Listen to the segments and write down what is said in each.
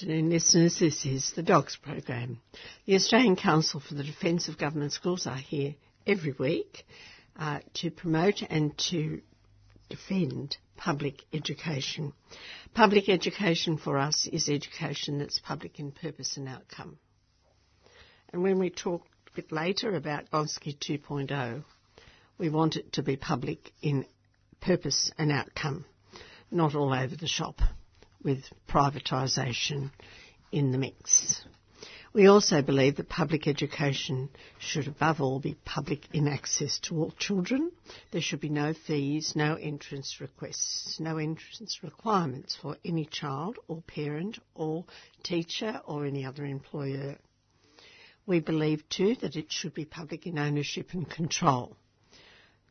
Afternoon, listeners. This is the Dogs Program. The Australian Council for the Defence of Government Schools are here every week uh, to promote and to defend public education. Public education for us is education that's public in purpose and outcome. And when we talk a bit later about Gonski 2.0, we want it to be public in purpose and outcome, not all over the shop with privatisation in the mix. We also believe that public education should above all be public in access to all children. There should be no fees, no entrance requests, no entrance requirements for any child or parent or teacher or any other employer. We believe too that it should be public in ownership and control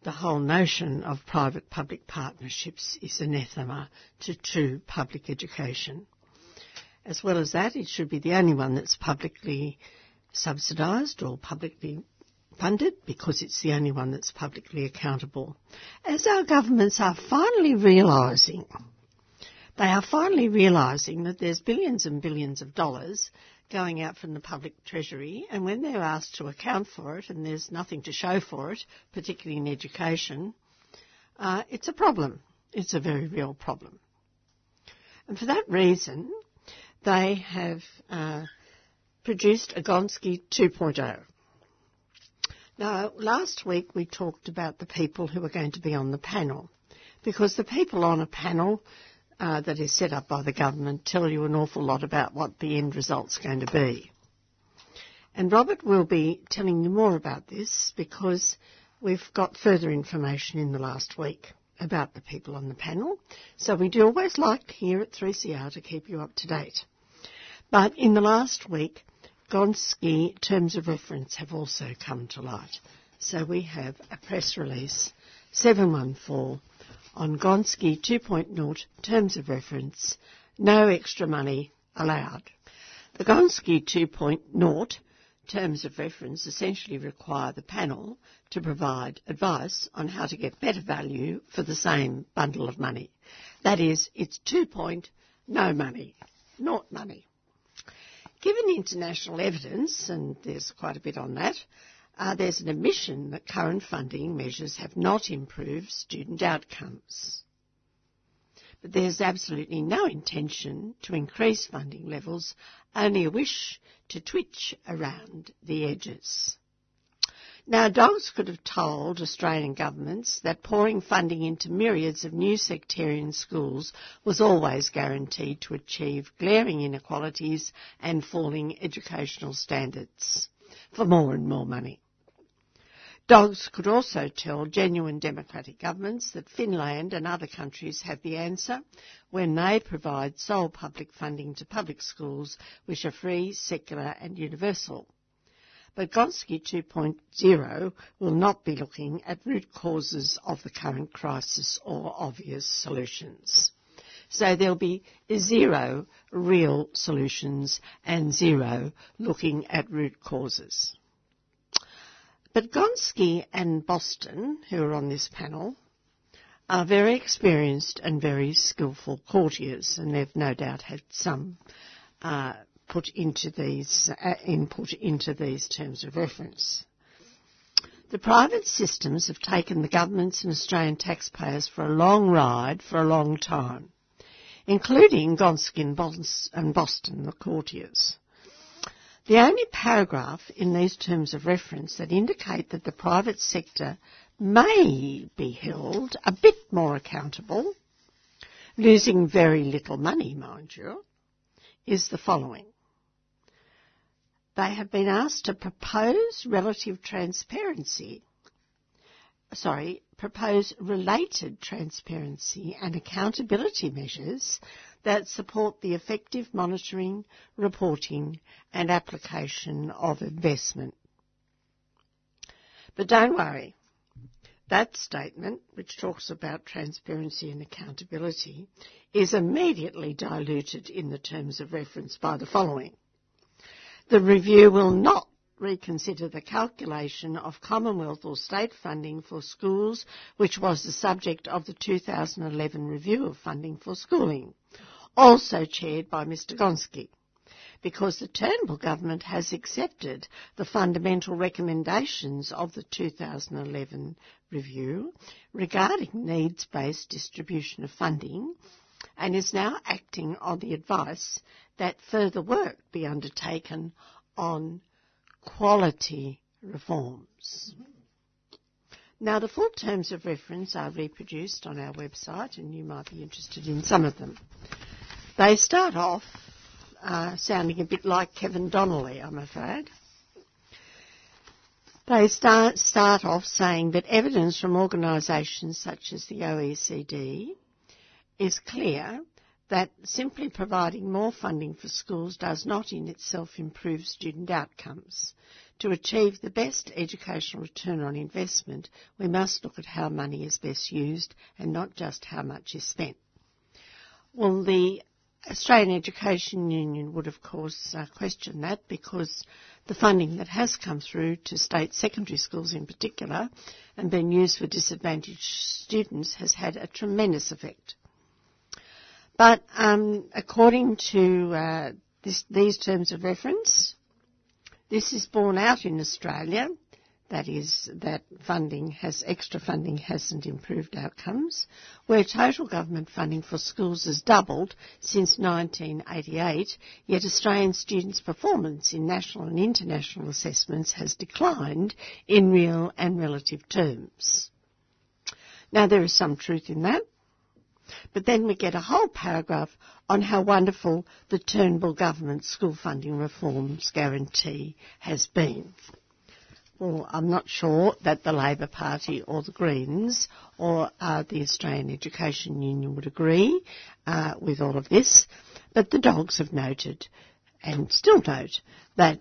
the whole notion of private-public partnerships is anathema to true public education. As well as that, it should be the only one that's publicly subsidised or publicly funded because it's the only one that's publicly accountable. As our governments are finally realising, they are finally realising that there's billions and billions of dollars going out from the public treasury, and when they're asked to account for it and there's nothing to show for it, particularly in education, uh, it's a problem. It's a very real problem. And for that reason, they have uh, produced a Gonski 2.0. Now, last week we talked about the people who are going to be on the panel, because the people on a panel uh, that is set up by the government tell you an awful lot about what the end result's going to be. And Robert will be telling you more about this because we've got further information in the last week about the people on the panel. So we do always like here at 3CR to keep you up to date. But in the last week, Gonski terms of reference have also come to light. So we have a press release 714 on Gonski 2.0 terms of reference, no extra money allowed. The Gonski 2.0 terms of reference essentially require the panel to provide advice on how to get better value for the same bundle of money. That is, it's 2 point no money, not money. Given international evidence, and there's quite a bit on that, uh, there's an admission that current funding measures have not improved student outcomes. But there's absolutely no intention to increase funding levels, only a wish to twitch around the edges. Now, dogs could have told Australian governments that pouring funding into myriads of new sectarian schools was always guaranteed to achieve glaring inequalities and falling educational standards for more and more money. Dogs could also tell genuine democratic governments that Finland and other countries have the answer when they provide sole public funding to public schools which are free, secular and universal. But Gonski 2.0 will not be looking at root causes of the current crisis or obvious solutions. So there'll be zero real solutions and zero looking at root causes. But Gonski and Boston, who are on this panel, are very experienced and very skillful courtiers, and they've no doubt had some uh, put into these uh, input into these terms of reference. The private systems have taken the governments and Australian taxpayers for a long ride for a long time. including Gonski and Boston, the courtiers. The only paragraph in these terms of reference that indicate that the private sector may be held a bit more accountable, losing very little money, mind you, is the following. They have been asked to propose relative transparency, sorry, propose related transparency and accountability measures that support the effective monitoring, reporting and application of investment. But don't worry, that statement, which talks about transparency and accountability, is immediately diluted in the terms of reference by the following. The review will not reconsider the calculation of Commonwealth or state funding for schools, which was the subject of the 2011 review of funding for schooling, also chaired by Mr Gonski. Because the Turnbull government has accepted the fundamental recommendations of the 2011 review regarding needs-based distribution of funding and is now acting on the advice that further work be undertaken on quality reforms. Now, the full terms of reference are reproduced on our website, and you might be interested in some of them. They start off uh, sounding a bit like Kevin Donnelly, I'm afraid. They start, start off saying that evidence from organisations such as the OECD is clear that simply providing more funding for schools does not in itself improve student outcomes. To achieve the best educational return on investment, we must look at how money is best used and not just how much is spent. Well, the Australian Education Union would, of course, uh, question that because the funding that has come through to state secondary schools in particular and been used for disadvantaged students has had a tremendous effect. But um, according to uh, this, these terms of reference, this is borne out in Australia that is, that funding has, extra funding hasn't improved outcomes, where total government funding for schools has doubled since 1988, yet Australian students' performance in national and international assessments has declined in real and relative terms. Now there is some truth in that, but then we get a whole paragraph on how wonderful the Turnbull government school funding reforms guarantee has been. Well, I'm not sure that the Labor Party or the Greens or uh, the Australian Education Union would agree uh, with all of this, but the dogs have noted and still note that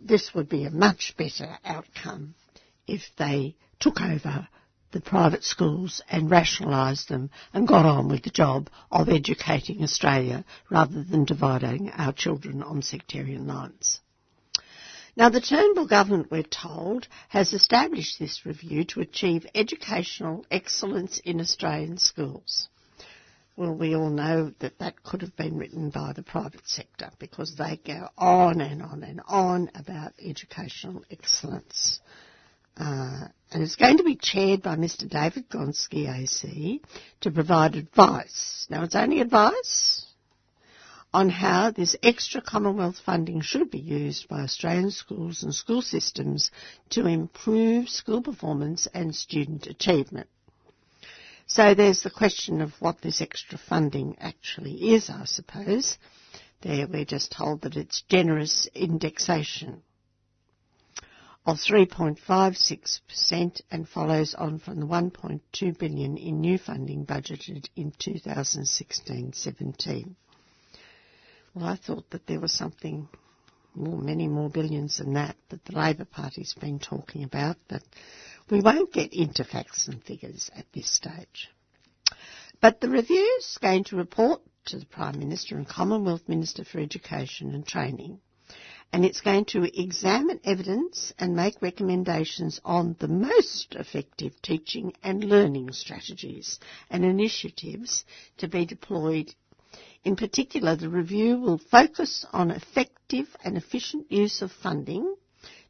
this would be a much better outcome if they took over the private schools and rationalised them and got on with the job of educating Australia rather than dividing our children on sectarian lines. Now, the Turnbull government, we're told, has established this review to achieve educational excellence in Australian schools. Well, we all know that that could have been written by the private sector because they go on and on and on about educational excellence. Uh, and it's going to be chaired by Mr. David Gonski AC to provide advice. Now, it's only advice on how this extra Commonwealth funding should be used by Australian schools and school systems to improve school performance and student achievement. So there's the question of what this extra funding actually is, I suppose. There we're just told that it's generous indexation of 3.56% and follows on from the 1.2 billion in new funding budgeted in 2016-17. Well, I thought that there was something more, many more billions than that that the Labor Party's been talking about, but we won't get into facts and figures at this stage. But the review is going to report to the Prime Minister and Commonwealth Minister for Education and Training, and it's going to examine evidence and make recommendations on the most effective teaching and learning strategies and initiatives to be deployed in particular, the review will focus on effective and efficient use of funding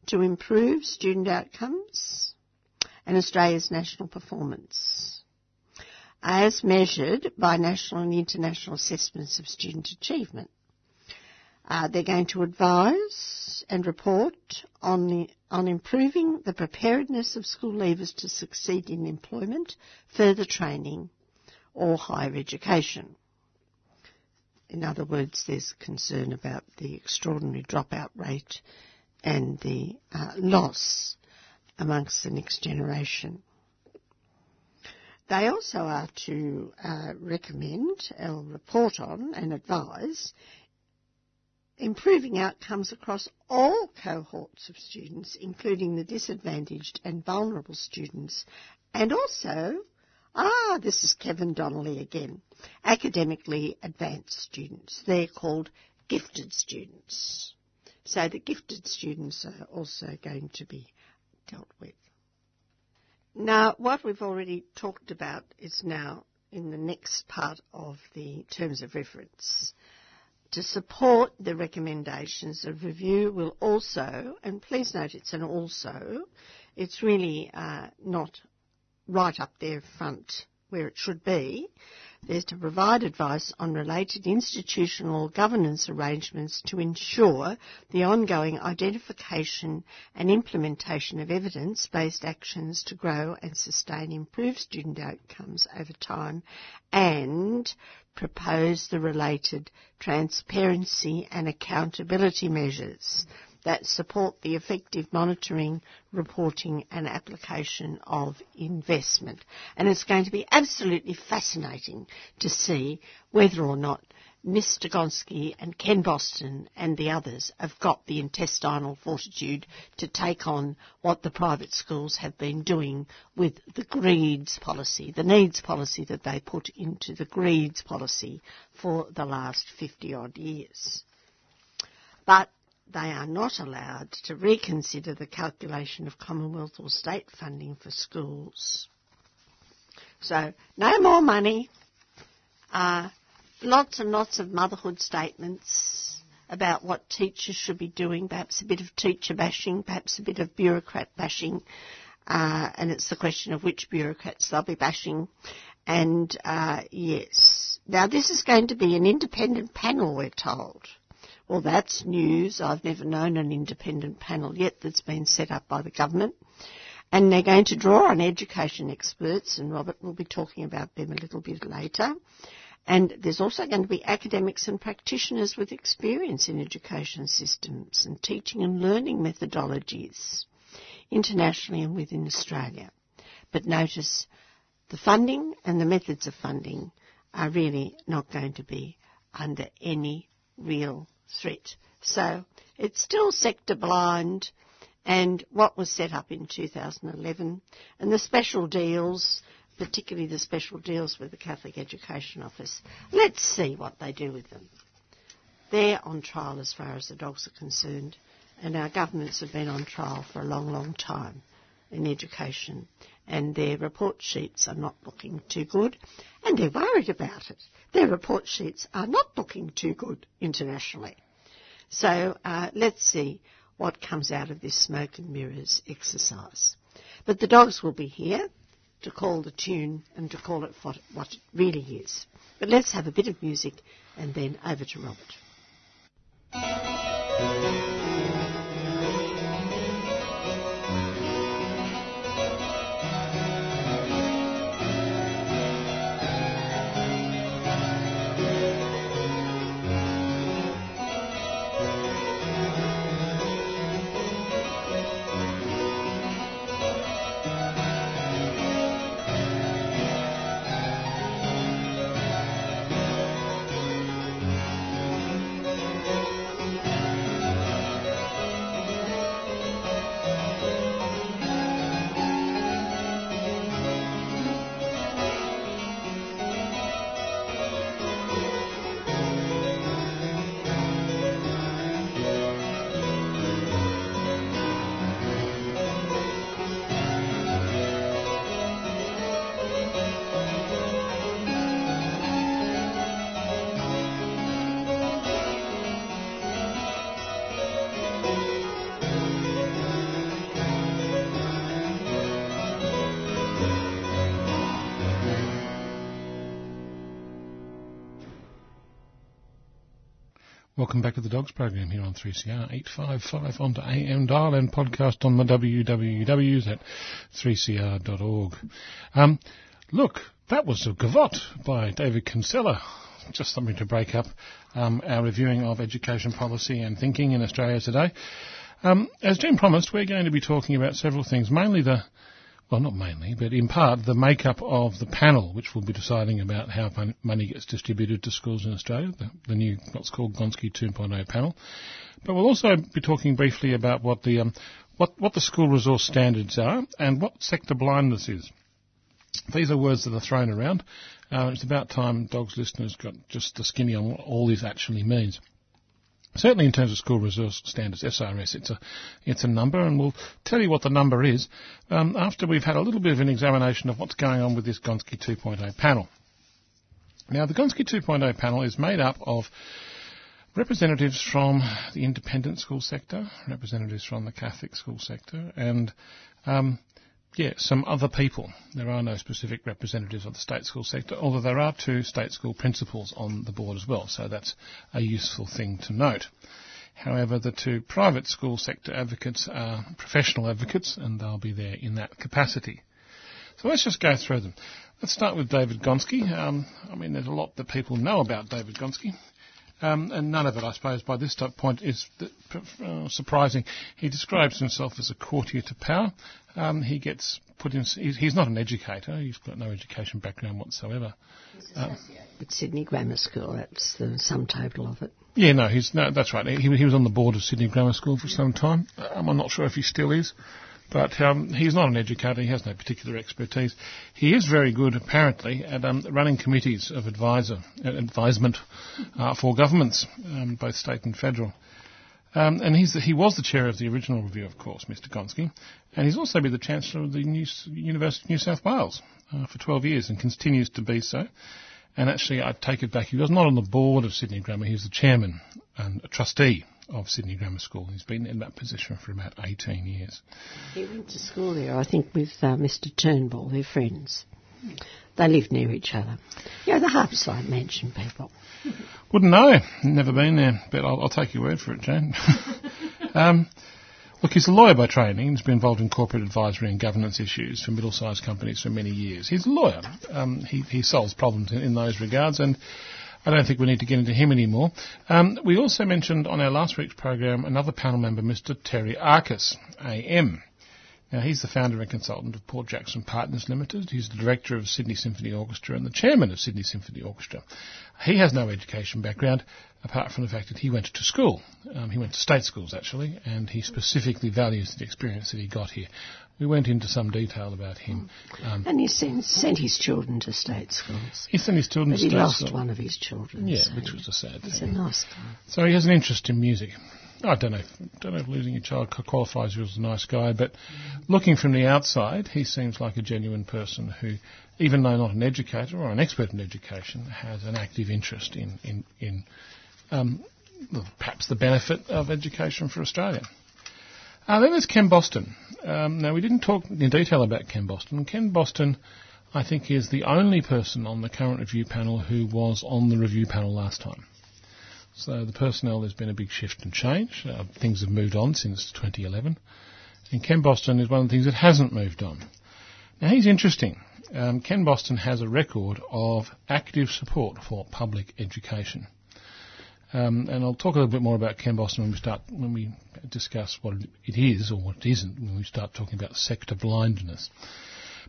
to improve student outcomes and Australia's national performance. as measured by national and international assessments of student achievement. Uh, they're going to advise and report on, the, on improving the preparedness of school leavers to succeed in employment, further training, or higher education. In other words, there's concern about the extraordinary dropout rate and the uh, loss amongst the next generation. They also are to uh, recommend or report on and advise improving outcomes across all cohorts of students, including the disadvantaged and vulnerable students, and also, ah, this is Kevin Donnelly again, academically advanced students. They're called gifted students. So the gifted students are also going to be dealt with. Now, what we've already talked about is now in the next part of the terms of reference to support the recommendations, the review will also, and please note it's an also, it's really uh, not right up there front where it should be, there's to provide advice on related institutional governance arrangements to ensure the ongoing identification and implementation of evidence-based actions to grow and sustain improved student outcomes over time and propose the related transparency and accountability measures that support the effective monitoring, reporting and application of investment. And it's going to be absolutely fascinating to see whether or not Mr. Gonski and Ken Boston and the others have got the intestinal fortitude to take on what the private schools have been doing with the greeds policy, the needs policy that they put into the greeds policy for the last 50 odd years. But they are not allowed to reconsider the calculation of Commonwealth or state funding for schools. So, no more money, uh, lots and lots of motherhood statements about what teachers should be doing, perhaps a bit of teacher bashing, perhaps a bit of bureaucrat bashing, uh, and it's the question of which bureaucrats they'll be bashing. And uh, yes, now this is going to be an independent panel, we're told. Well, that's news. I've never known an independent panel yet that's been set up by the government. And they're going to draw on education experts, and Robert will be talking about them a little bit later. And there's also going to be academics and practitioners with experience in education systems and teaching and learning methodologies, internationally and within Australia. But notice the funding and the methods of funding are really not going to be under any real threat. So it's still sector blind and what was set up in 2011 and the special deals, particularly the special deals with the Catholic Education Office. Let's see what they do with them. They're on trial as far as the dogs are concerned and our governments have been on trial for a long, long time in education and their report sheets are not looking too good and they're worried about it. Their report sheets are not looking too good internationally. So uh, let's see what comes out of this smoke and mirrors exercise. But the dogs will be here to call the tune and to call it what, what it really is. But let's have a bit of music and then over to Robert. Welcome back to the Dogs program here on 3CR 855 onto AM dial and podcast on the wwws at 3cr.org. Um, look, that was a gavotte by David Kinsella. Just something to break up um, our reviewing of education policy and thinking in Australia today. Um, as Jen promised, we're going to be talking about several things, mainly the well, not mainly, but in part, the makeup of the panel, which will be deciding about how money gets distributed to schools in Australia, the, the new, what's called Gonski 2.0 panel. But we'll also be talking briefly about what the, um, what, what the school resource standards are and what sector blindness is. These are words that are thrown around. Uh, it's about time dogs listeners got just a skinny on what all this actually means. Certainly in terms of school resource standards, SRS, it's a, it's a number, and we'll tell you what the number is um, after we've had a little bit of an examination of what's going on with this Gonski 2.0 panel. Now, the Gonski 2.0 panel is made up of representatives from the independent school sector, representatives from the Catholic school sector, and um, yeah, some other people. There are no specific representatives of the state school sector, although there are two state school principals on the board as well, so that's a useful thing to note. However, the two private school sector advocates are professional advocates, and they'll be there in that capacity. So let's just go through them. Let's start with David Gonski. Um, I mean, there's a lot that people know about David Gonski. Um, and none of it, I suppose, by this point is uh, surprising. He describes himself as a courtier to power. Um, he gets put in. He's, not an educator. He's got no education background whatsoever. He's uh, with Sydney Grammar School. That's the sum total of it. Yeah, no, he's no. That's right. He, he was on the board of Sydney Grammar School for some time. Um, I'm not sure if he still is. But um, he's not an educator. He has no particular expertise. He is very good, apparently, at um, running committees of advisor, uh, advisement uh, for governments, um, both state and federal. Um, and the, he was the chair of the original review, of course, Mr. Gonski. And he's also been the chancellor of the New, University of New South Wales uh, for 12 years and continues to be so. And actually, I take it back, he was not on the board of Sydney Grammar, he was the chairman and a trustee of Sydney Grammar School. He's been in that position for about 18 years. He went to school there, I think, with uh, Mr. Turnbull, their friends. They live near each other. Yeah, the Harborside Mansion people. Wouldn't know. Never been there, but I'll, I'll take your word for it, Jane. um, Look, he's a lawyer by training. He's been involved in corporate advisory and governance issues for middle-sized companies for many years. He's a lawyer. Um, he, he, solves problems in, in, those regards, and I don't think we need to get into him anymore. Um, we also mentioned on our last week's program another panel member, Mr. Terry Arcus, AM. Now, he's the founder and consultant of Port Jackson Partners Limited. He's the director of Sydney Symphony Orchestra and the chairman of Sydney Symphony Orchestra. He has no education background, apart from the fact that he went to school. Um, he went to state schools, actually, and he specifically values the experience that he got here. We went into some detail about him. Um, and he sent, sent, his children to state schools. He sent his children but to state schools. he lost one of his children. Yeah, so which was a sad he's thing. He's a nice guy. So he has an interest in music. I don't know. Don't know if losing a child qualifies you as a nice guy, but looking from the outside, he seems like a genuine person who, even though not an educator or an expert in education, has an active interest in in, in um, perhaps the benefit of education for Australia. Uh, then there's Ken Boston. Um, now we didn't talk in detail about Ken Boston. Ken Boston, I think, is the only person on the current review panel who was on the review panel last time. So the personnel, there's been a big shift and change. Uh, things have moved on since 2011. And Ken Boston is one of the things that hasn't moved on. Now he's interesting. Um, Ken Boston has a record of active support for public education. Um, and I'll talk a little bit more about Ken Boston when we start when we discuss what it is or what it isn't when we start talking about sector blindness.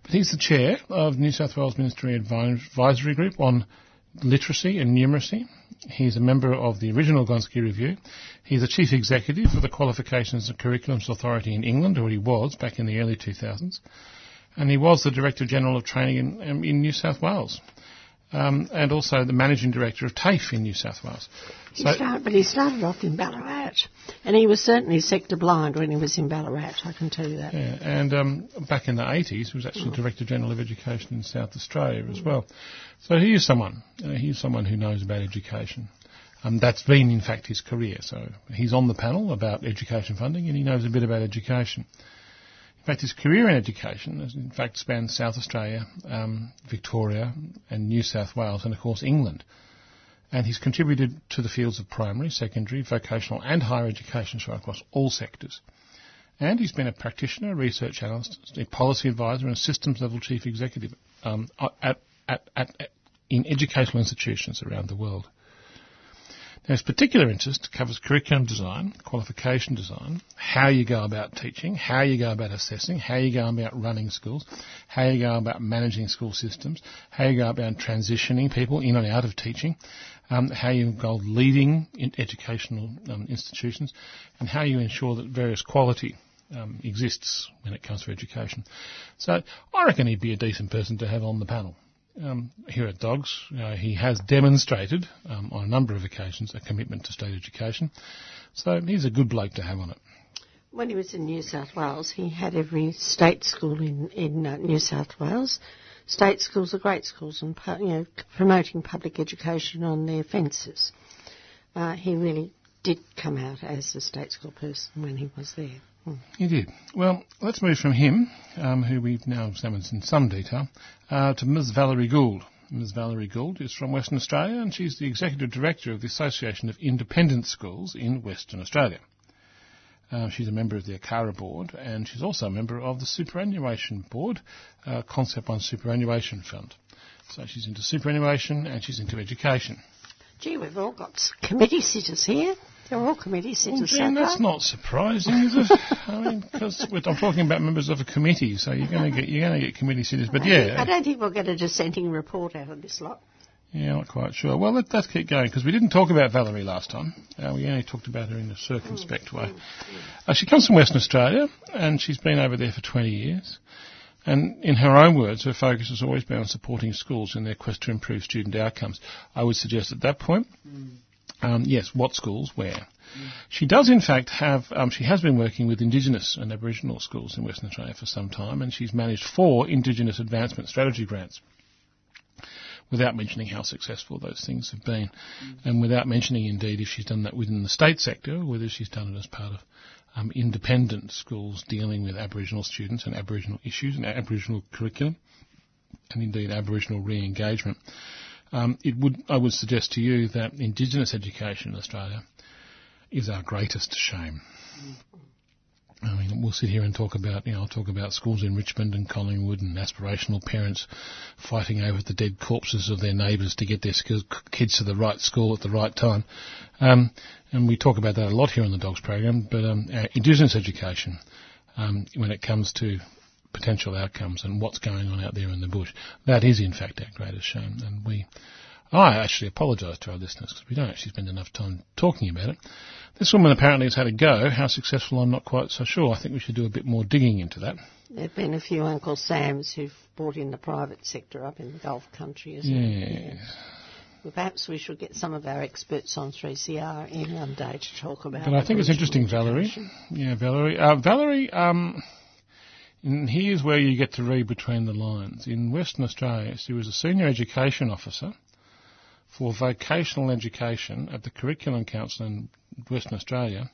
But he's the chair of New South Wales Ministry Advisory Group on literacy and numeracy. He's a member of the original Gonski Review. He's the chief executive of the Qualifications and Curriculums Authority in England, or he was back in the early 2000s. And he was the Director General of Training in, um, in New South Wales. Um, and also the managing director of TAFE in New South Wales. He started, but he started off in Ballarat, and he was certainly sector blind when he was in Ballarat. I can tell you that. Yeah, and um, back in the 80s, he was actually Director General of Education in South Australia as well. So he is someone. Uh, he is someone who knows about education. Um, that's been, in fact, his career. So he's on the panel about education funding, and he knows a bit about education. Fact, his career in education has, in fact, spanned South Australia, um, Victoria, and New South Wales, and of course England. and he's contributed to the fields of primary, secondary, vocational, and higher education right across all sectors. And he's been a practitioner, research analyst, a policy advisor, and systems level chief executive um, at, at, at, in educational institutions around the world. His particular interest covers curriculum design, qualification design, how you go about teaching, how you go about assessing, how you go about running schools, how you go about managing school systems, how you go about transitioning people in and out of teaching, um, how you go leading in educational um, institutions, and how you ensure that various quality um, exists when it comes to education. So I reckon he'd be a decent person to have on the panel. Um, here at Dogs, uh, he has demonstrated um, on a number of occasions a commitment to state education. So he's a good bloke to have on it. When he was in New South Wales, he had every state school in, in uh, New South Wales. State schools are great schools and you know, promoting public education on their fences. Uh, he really did come out as a state school person when he was there. He did. Well, let's move from him, um, who we've now examined in some detail, uh, to Ms. Valerie Gould. Ms. Valerie Gould is from Western Australia and she's the Executive Director of the Association of Independent Schools in Western Australia. Uh, she's a member of the ACARA board and she's also a member of the Superannuation Board, uh, Concept One Superannuation Fund. So she's into superannuation and she's into education. Gee, we've all got committee sitters here. They're all committee sitters. Well, Jean, that's not surprising, is it? I mean, because I'm talking about members of a committee, so you're going to get you're going to get committee sitters. But yeah, I don't think we'll get a dissenting report out of this lot. Yeah, not quite sure. Well, let, us keep going because we didn't talk about Valerie last time. Uh, we only talked about her in a circumspect mm, way. Mm, mm. Uh, she comes from Western Australia and she's been over there for 20 years. And in her own words, her focus has always been on supporting schools in their quest to improve student outcomes. I would suggest at that point, mm. Um, yes, what schools, where. She does, in fact, have, um, she has been working with Indigenous and Aboriginal schools in Western Australia for some time, and she's managed four Indigenous Advancement Strategy grants without mentioning how successful those things have been, mm. and without mentioning, indeed, if she's done that within the state sector, or whether she's done it as part of um, independent schools dealing with Aboriginal students and Aboriginal issues and Aboriginal curriculum, and indeed Aboriginal re-engagement. Um, it would, I would suggest to you that Indigenous education in Australia is our greatest shame. I mean, we'll sit here and talk about, you know, I'll talk about schools in Richmond and Collingwood and aspirational parents fighting over the dead corpses of their neighbours to get their kids to the right school at the right time. Um, and we talk about that a lot here on the Dogs program, but um, Indigenous education, um, when it comes to potential outcomes and what's going on out there in the bush. That is, in fact, our greatest shame. And we, I actually apologise to our listeners because we don't actually spend enough time talking about it. This woman apparently has had a go. How successful, I'm not quite so sure. I think we should do a bit more digging into that. There have been a few Uncle Sams who've brought in the private sector up in the Gulf country as well. Yes. Well, perhaps we should get some of our experts on 3CR in one day to talk about. But I think it's interesting, Valerie. Yeah, Valerie. Uh, Valerie. Um, and here's where you get to read between the lines. In Western Australia, she was a senior education officer for vocational education at the Curriculum Council in Western Australia,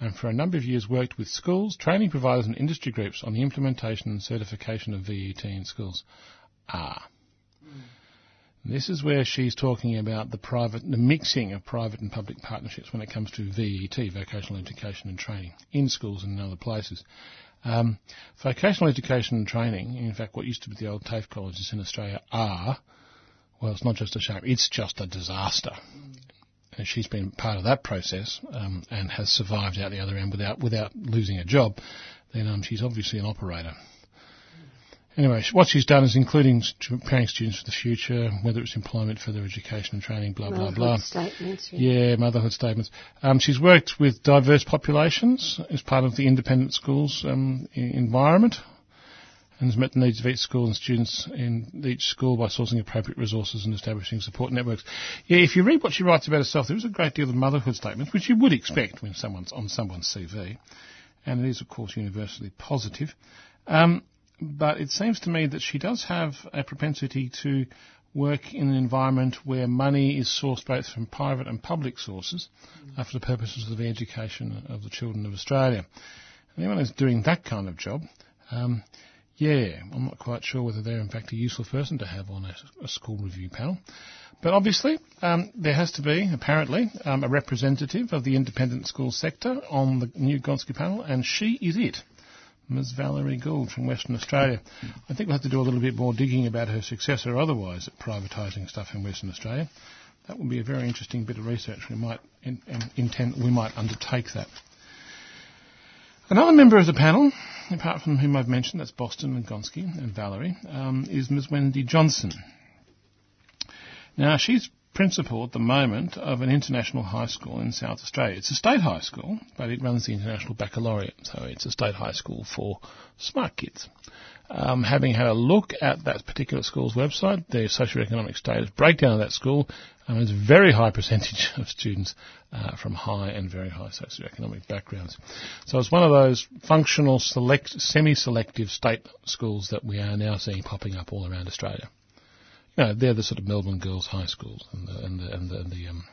and for a number of years worked with schools, training providers, and industry groups on the implementation and certification of VET in schools. Ah. Mm. This is where she's talking about the private, the mixing of private and public partnerships when it comes to VET, vocational education and training, in schools and in other places. Um, vocational education and training, in fact, what used to be the old TAFE colleges in Australia are, well, it's not just a shame, it's just a disaster. And she's been part of that process um, and has survived out the other end without without losing a job. Then um, she's obviously an operator. Anyway, what she's done is including preparing students for the future, whether it's employment, further education and training, blah, blah, blah. Statements, yeah. yeah, motherhood statements. Um, she's worked with diverse populations as part of the independent schools um, environment and has met the needs of each school and students in each school by sourcing appropriate resources and establishing support networks. Yeah, if you read what she writes about herself, there is a great deal of motherhood statements, which you would expect when someone's on someone's CV, and it is, of course, universally positive. Um, but it seems to me that she does have a propensity to work in an environment where money is sourced both from private and public sources mm. for the purposes of the education of the children of Australia. Anyone who's doing that kind of job, um, Yeah, I'm not quite sure whether they're in fact a useful person to have on a, a school review panel. But obviously, um, there has to be, apparently, um, a representative of the independent school sector on the new Gonski panel, and she is it. Ms. Valerie Gould from Western Australia. I think we'll have to do a little bit more digging about her success or otherwise at privatising stuff in Western Australia. That would be a very interesting bit of research. We might in, in, intend, we might undertake that. Another member of the panel, apart from whom I've mentioned, that's Boston and Gonski and Valerie, um, is Ms. Wendy Johnson. Now, she's principal at the moment of an international high school in South Australia. It's a state high school, but it runs the international baccalaureate, so it's a state high school for smart kids. Um, having had a look at that particular school's website, the socioeconomic status breakdown of that school, um, there's a very high percentage of students uh, from high and very high socioeconomic backgrounds. So it's one of those functional, select, semi-selective state schools that we are now seeing popping up all around Australia. They're the sort of Melbourne girls' high schools and the and the and the, and the um,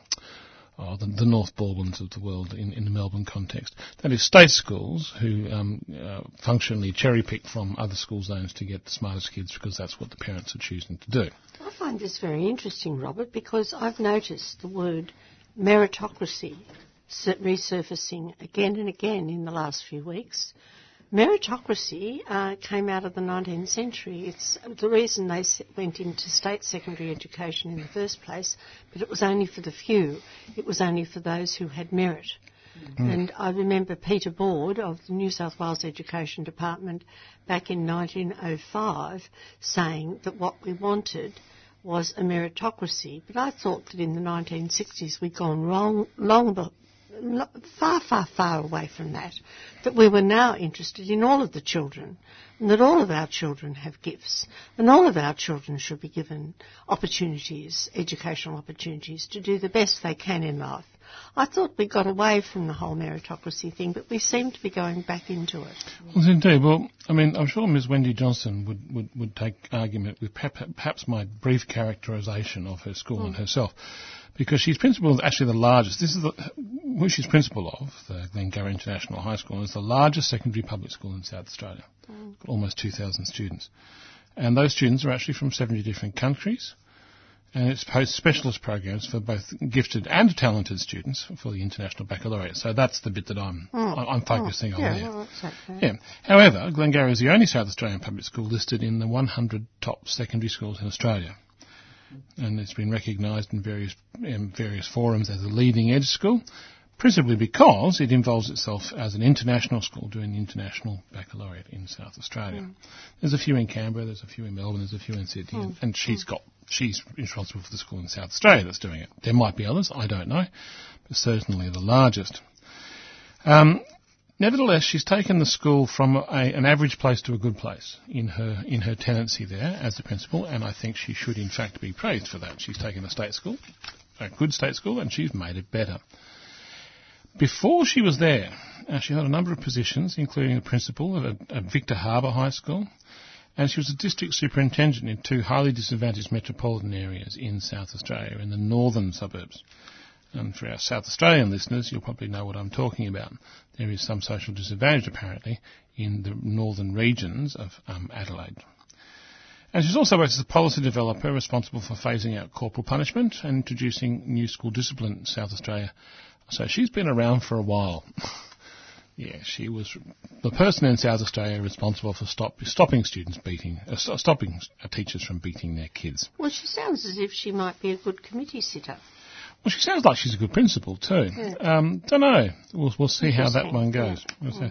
oh, the, the, North Balwyns of the world in, in the Melbourne context. That is state schools who um, uh, functionally cherry pick from other school zones to get the smartest kids because that's what the parents are choosing to do. I find this very interesting, Robert, because I've noticed the word meritocracy resurfacing again and again in the last few weeks. Meritocracy uh, came out of the 19th century. It's the reason they went into state secondary education in the first place, but it was only for the few. It was only for those who had merit. Mm. And I remember Peter Board of the New South Wales Education Department back in 1905 saying that what we wanted was a meritocracy. But I thought that in the 1960s we'd gone wrong, long far, far, far away from that, that we were now interested in all of the children, and that all of our children have gifts, and all of our children should be given opportunities, educational opportunities, to do the best they can in life. I thought we got away from the whole meritocracy thing, but we seem to be going back into it. Well, indeed. Well, I mean, I'm sure Ms. Wendy Johnson would, would, would take argument with perhaps my brief characterisation of her school mm. and herself because she's principal of actually the largest. This is the, who she's principal of, the Glenunga International High School, is the largest secondary public school in South Australia, mm. almost 2,000 students. And those students are actually from 70 different countries. And it's post specialist programs for both gifted and talented students for the international baccalaureate. So that's the bit that I'm mm. I'm focusing oh, on yeah, there. Well, yeah. However, Glengarry is the only South Australian public school listed in the 100 top secondary schools in Australia and it's been recognised in various in various forums as a leading edge school, principally because it involves itself as an international school doing the international baccalaureate in South Australia. Mm. There's a few in Canberra, there's a few in Melbourne, there's a few in Sydney, mm. and she's got she's responsible for the school in South Australia that's doing it. There might be others, I don't know, but certainly the largest. Um, Nevertheless, she's taken the school from a, an average place to a good place in her in her tenancy there as the principal, and I think she should in fact be praised for that. She's taken a state school, a good state school, and she's made it better. Before she was there, uh, she held a number of positions, including the principal at, at Victor Harbor High School, and she was a district superintendent in two highly disadvantaged metropolitan areas in South Australia, in the northern suburbs. And for our South Australian listeners, you'll probably know what I'm talking about. There is some social disadvantage, apparently, in the northern regions of um, Adelaide. And she's also worked as a policy developer responsible for phasing out corporal punishment and introducing new school discipline in South Australia. So she's been around for a while. yeah, she was the person in South Australia responsible for stop, stopping students beating, uh, stopping teachers from beating their kids. Well, she sounds as if she might be a good committee sitter. Well, she sounds like she's a good principal too. Um, don't know. We'll, we'll see how that one goes. Yeah. We'll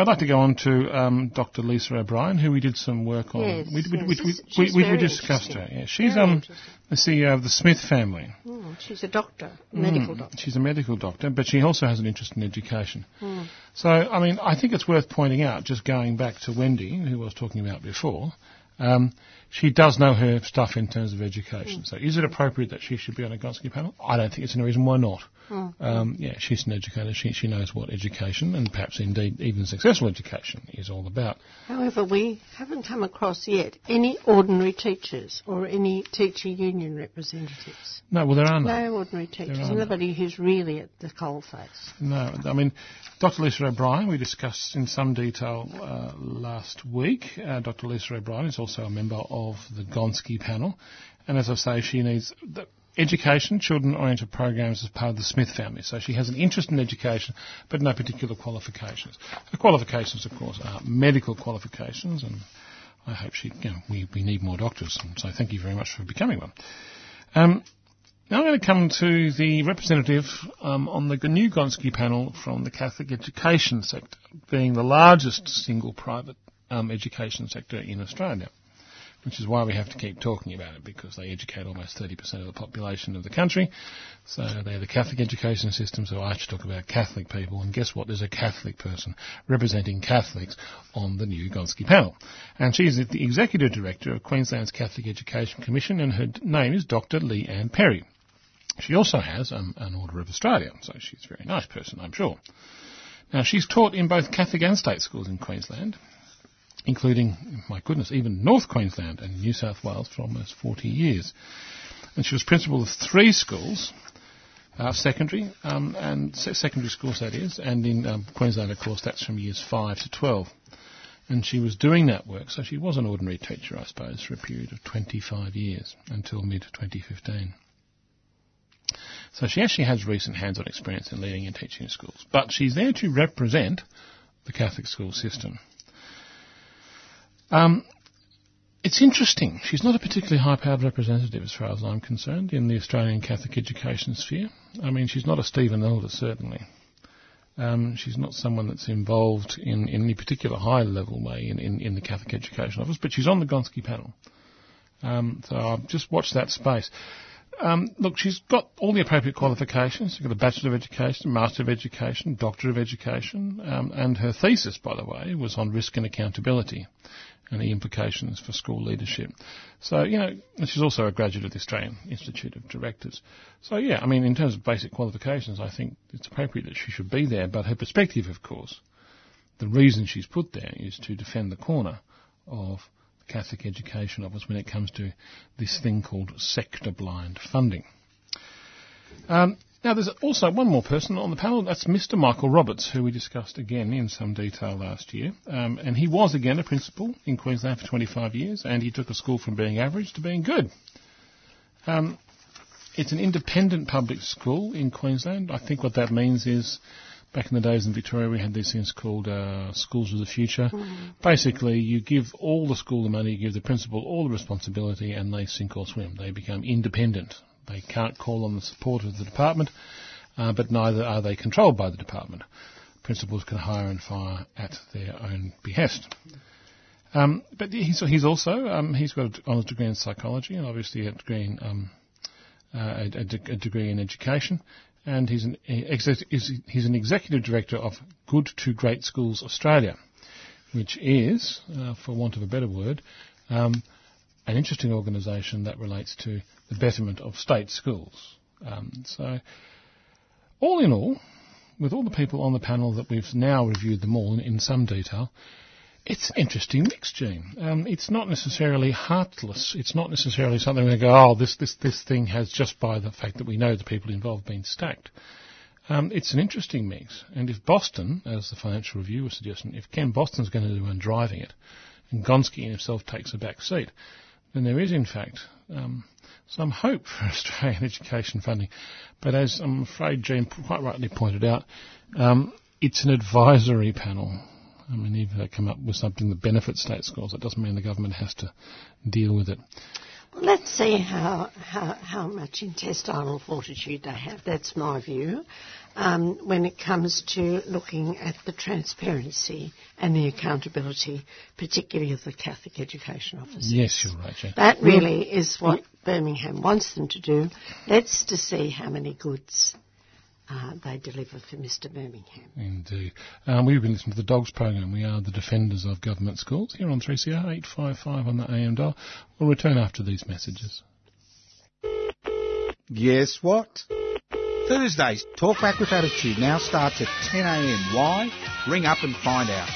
I'd like to go on to um, Dr. Lisa O'Brien, who we did some work on. Yes, we, we, yes. we, we, we discussed her. Yeah, she's um, the CEO of the Smith family. Mm, she's a doctor, medical mm, doctor. She's a medical doctor, but she also has an interest in education. Mm. So, I mean, I think it's worth pointing out, just going back to Wendy, who I was talking about before, Um, she does know her stuff in terms of education. So is it appropriate that she should be on a Gonski panel? I don't think it's any reason why not. Um, yeah, she's an educator. She, she knows what education and perhaps indeed even successful education is all about. However, we haven't come across yet any ordinary teachers or any teacher union representatives. No, well, there are no. No ordinary teachers. Nobody who's really at the coalface. No, I mean, Dr. Lisa O'Brien, we discussed in some detail uh, last week. Uh, Dr. Lisa O'Brien is also a member of the Gonski panel. And as I say, she needs education, children oriented programs as part of the Smith family. So she has an interest in education, but no particular qualifications. The qualifications, of course, are medical qualifications, and I hope she, you know, we, we need more doctors. So thank you very much for becoming one. Um, now I'm going to come to the representative um, on the new Gonski panel from the Catholic education sector, being the largest single private um, education sector in Australia, which is why we have to keep talking about it because they educate almost 30% of the population of the country. So they're the Catholic education system, so I should talk about Catholic people. And guess what? There's a Catholic person representing Catholics on the new Gonski panel. And she's the Executive Director of Queensland's Catholic Education Commission, and her name is Dr. Lee-Anne Perry. She also has um, an Order of Australia, so she's a very nice person, I'm sure. Now, she's taught in both Catholic and state schools in Queensland, including, my goodness, even North Queensland and New South Wales for almost 40 years. And she was principal of three schools, uh, secondary, um, and se- secondary schools that is, and in um, Queensland, of course, that's from years 5 to 12. And she was doing that work, so she was an ordinary teacher, I suppose, for a period of 25 years until mid 2015. So she actually has recent hands-on experience in leading and teaching in schools, but she's there to represent the Catholic school system. Um, it's interesting. She's not a particularly high-powered representative, as far as I'm concerned, in the Australian Catholic education sphere. I mean, she's not a Stephen Elder, certainly. Um, she's not someone that's involved in, in any particular high-level way in, in, in, the Catholic Education Office, but she's on the Gonski panel. Um, so I've just watched that space. Um, look, she's got all the appropriate qualifications. She's got a Bachelor of Education, Master of Education, Doctor of Education, um, and her thesis, by the way, was on risk and accountability and the implications for school leadership. So, you know, she's also a graduate of the Australian Institute of Directors. So, yeah, I mean, in terms of basic qualifications, I think it's appropriate that she should be there, but her perspective, of course, the reason she's put there is to defend the corner of Catholic Education Office when it comes to this thing called sector blind funding. Um, now, there's also one more person on the panel. That's Mr. Michael Roberts, who we discussed again in some detail last year. Um, and he was again a principal in Queensland for 25 years, and he took a school from being average to being good. Um, it's an independent public school in Queensland. I think what that means is back in the days in Victoria, we had these things called uh, schools of the future. Mm. Basically, you give all the school the money, you give the principal all the responsibility, and they sink or swim. They become independent. They can't call on the support of the department, uh, but neither are they controlled by the department. Principals can hire and fire at their own behest. Um, but he's, he's also um, he's got an honours degree in psychology and obviously a degree in um, uh, a, a, degree in education and he's an, he's an executive director of Good to Great Schools Australia, which is, uh, for want of a better word, um, an interesting organisation that relates to the betterment of state schools. Um, so, all in all, with all the people on the panel that we've now reviewed them all in, in some detail, it's an interesting mix, Jean. Um, it's not necessarily heartless. It's not necessarily something we go, oh, this, this, this thing has just by the fact that we know the people involved been stacked. Um, it's an interesting mix. And if Boston, as the Financial Review was suggesting, if Ken Boston's going to do one driving it, and Gonski himself takes a back seat, then there is, in fact, um, some hope for Australian education funding. But as I'm afraid Jean quite rightly pointed out, um, it's an advisory panel. I mean, if they come up with something that benefits state schools, it doesn't mean the government has to deal with it. Let's see how, how, how much intestinal fortitude they have. That's my view. Um, when it comes to looking at the transparency and the accountability, particularly of the Catholic Education Office. Yes, you're right, Jane. That really well, is what Birmingham wants them to do. Let's to see how many goods uh, they deliver for Mr Birmingham. Indeed. Um, we've been listening to the Dogs program. We are the defenders of government schools here on 3CR 855 on the AM dial. We'll return after these messages. Guess what? Thursdays, Talk Back with Attitude now starts at 10am. Why? Ring up and find out.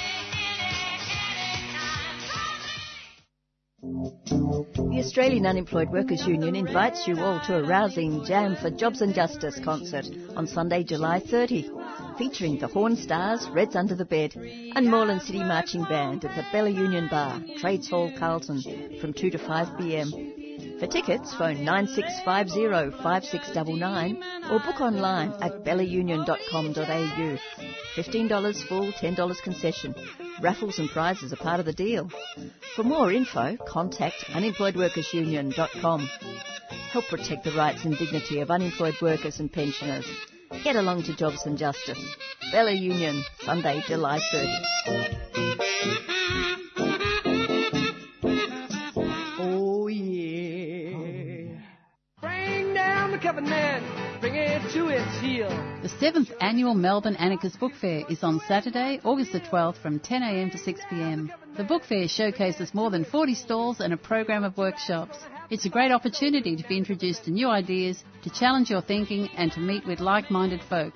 The Australian Unemployed Workers Union invites you all to a rousing Jam for Jobs and Justice concert on Sunday, July 30, featuring the Horn Stars, Reds Under the Bed, and Moreland City Marching Band at the Bella Union Bar, Trades Hall, Carlton, from 2 to 5 pm. For tickets, phone 9650 or book online at bellaunion.com.au. $15 full, $10 concession. Raffles and prizes are part of the deal. For more info, contact unemployedworkersunion.com. Help protect the rights and dignity of unemployed workers and pensioners. Get along to Jobs and Justice. Bella Union, Sunday, July 30. Seventh annual Melbourne Anarchist Book Fair is on Saturday, August the 12th from 10am to 6pm. The book fair showcases more than 40 stalls and a program of workshops. It's a great opportunity to be introduced to new ideas, to challenge your thinking and to meet with like-minded folk.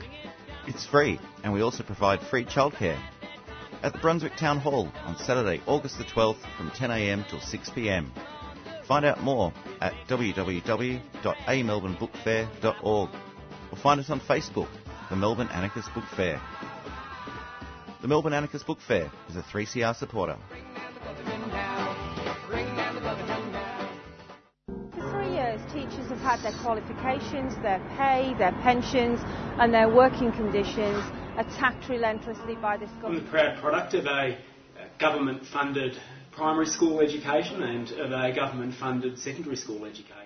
It's free, and we also provide free childcare. At the Brunswick Town Hall on Saturday, August the 12th from 10am till 6pm. Find out more at www.amelbournebookfair.org or find us on Facebook, the Melbourne Anarchist Book Fair. The Melbourne Anarchist Book Fair is a 3CR supporter. For three years, teachers have had their qualifications, their pay, their pensions, and their working conditions attacked relentlessly by this government. I'm government. the proud product of a uh, government funded primary school education and of a government funded secondary school education.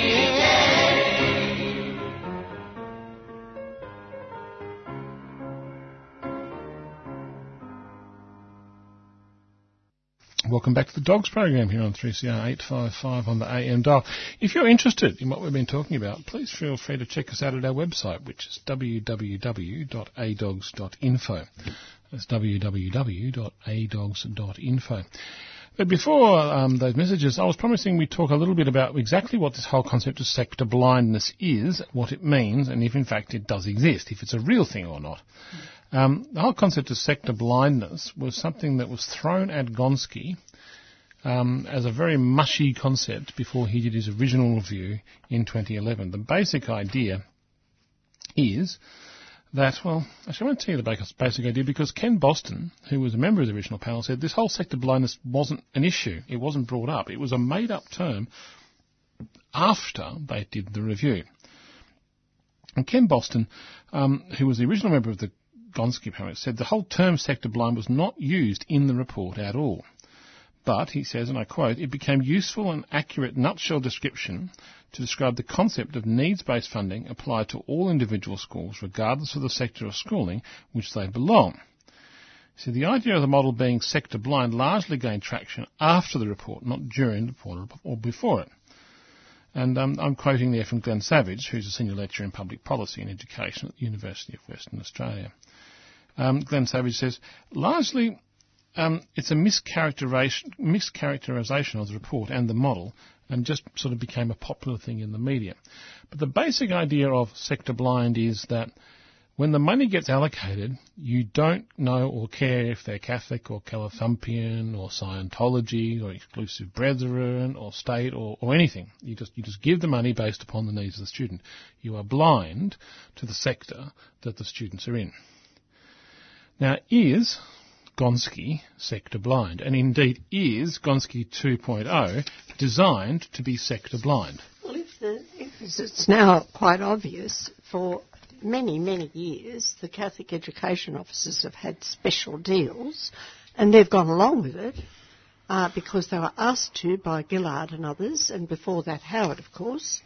Welcome back to the Dogs program here on 3CR 855 on the AM dial. If you're interested in what we've been talking about, please feel free to check us out at our website, which is www.adogs.info. That's www.adogs.info. But before um, those messages, I was promising we'd talk a little bit about exactly what this whole concept of sector blindness is, what it means, and if in fact it does exist, if it's a real thing or not. Um, the whole concept of sector blindness was something that was thrown at Gonski um, as a very mushy concept before he did his original review in 2011. The basic idea is that, well, actually, I won't tell you the basic- basic idea because Ken Boston, who was a member of the original panel, said this whole sector blindness wasn't an issue. It wasn't brought up. It was a made up term after they did the review. And Ken Boston, um, who was the original member of the Gonski panel, said the whole term sector blind was not used in the report at all. But, he says, and I quote, it became useful and accurate nutshell description to describe the concept of needs-based funding applied to all individual schools, regardless of the sector of schooling which they belong. So the idea of the model being sector blind largely gained traction after the report, not during the report or before it. And um, I'm quoting there from Glenn Savage, who's a senior lecturer in public policy and education at the University of Western Australia. Um, Glenn Savage says, largely um, it's a mischaracterization, mischaracterization of the report and the model and just sort of became a popular thing in the media. But the basic idea of sector blind is that when the money gets allocated, you don't know or care if they're Catholic or Calathumpian or Scientology or exclusive brethren or state or, or anything. You just, you just give the money based upon the needs of the student. You are blind to the sector that the students are in. Now, is Gonski sector blind? And indeed, is Gonski 2.0 designed to be sector blind? Well, if, the, if it's now quite obvious for many, many years, the Catholic education officers have had special deals, and they've gone along with it uh, because they were asked to by Gillard and others, and before that Howard, of course.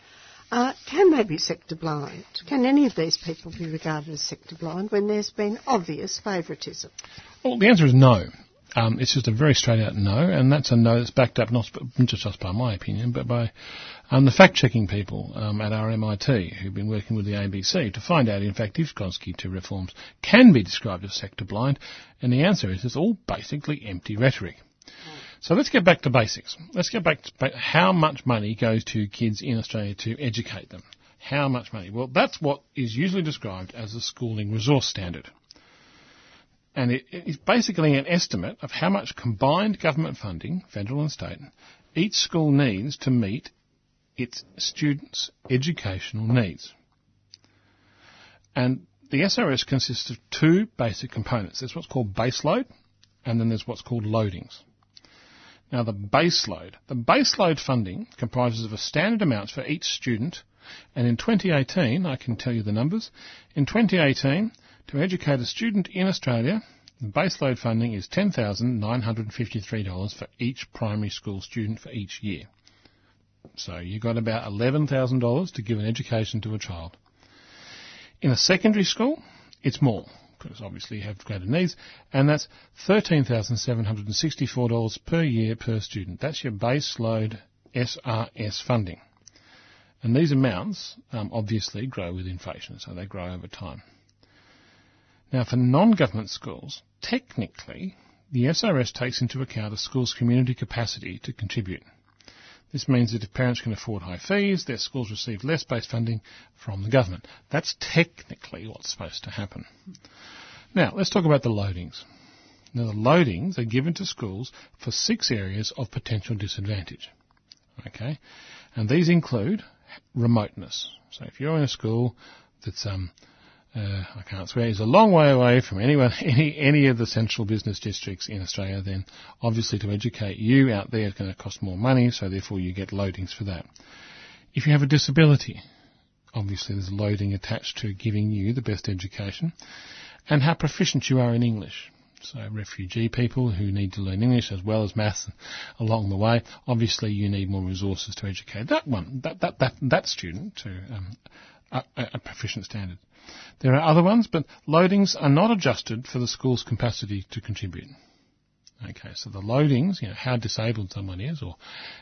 Uh, can they be sector blind? Can any of these people be regarded as sector blind when there's been obvious favouritism? Well, the answer is no. Um, it's just a very straight out no, and that's a no that's backed up not just by my opinion, but by um, the fact checking people um, at RMIT who've been working with the ABC to find out, in fact, if Gonski 2 reforms can be described as sector blind, and the answer is it's all basically empty rhetoric. So let's get back to basics. Let's get back to how much money goes to kids in Australia to educate them. How much money? Well, that's what is usually described as the schooling resource standard and it is basically an estimate of how much combined government funding, federal and state, each school needs to meet its students' educational needs. And the SRS consists of two basic components. There's what's called base load, and then there's what's called loadings. Now the base load. The base load funding comprises of a standard amount for each student, and in 2018, I can tell you the numbers, in 2018, to educate a student in Australia, the baseload funding is $10,953 for each primary school student for each year. So you've got about $11,000 to give an education to a child. In a secondary school, it's more, because obviously have greater needs, and that's $13,764 per year per student. That's your base load SRS funding. And these amounts um, obviously grow with inflation, so they grow over time. Now, for non-government schools, technically, the SRS takes into account a school's community capacity to contribute. This means that if parents can afford high fees, their schools receive less base funding from the government. That's technically what's supposed to happen. Now, let's talk about the loadings. Now, the loadings are given to schools for six areas of potential disadvantage. Okay? And these include remoteness. So if you're in a school that's um, uh, I can't swear, is a long way away from anyone, any, any of the central business districts in Australia, then obviously to educate you out there is going to cost more money, so therefore you get loadings for that. If you have a disability, obviously there's loading attached to giving you the best education, and how proficient you are in English. So refugee people who need to learn English as well as maths along the way, obviously you need more resources to educate that one, that, that, that, that student to um, a, proficient standard. There are other ones, but loadings are not adjusted for the school's capacity to contribute. Okay, so the loadings, you know, how disabled someone is, or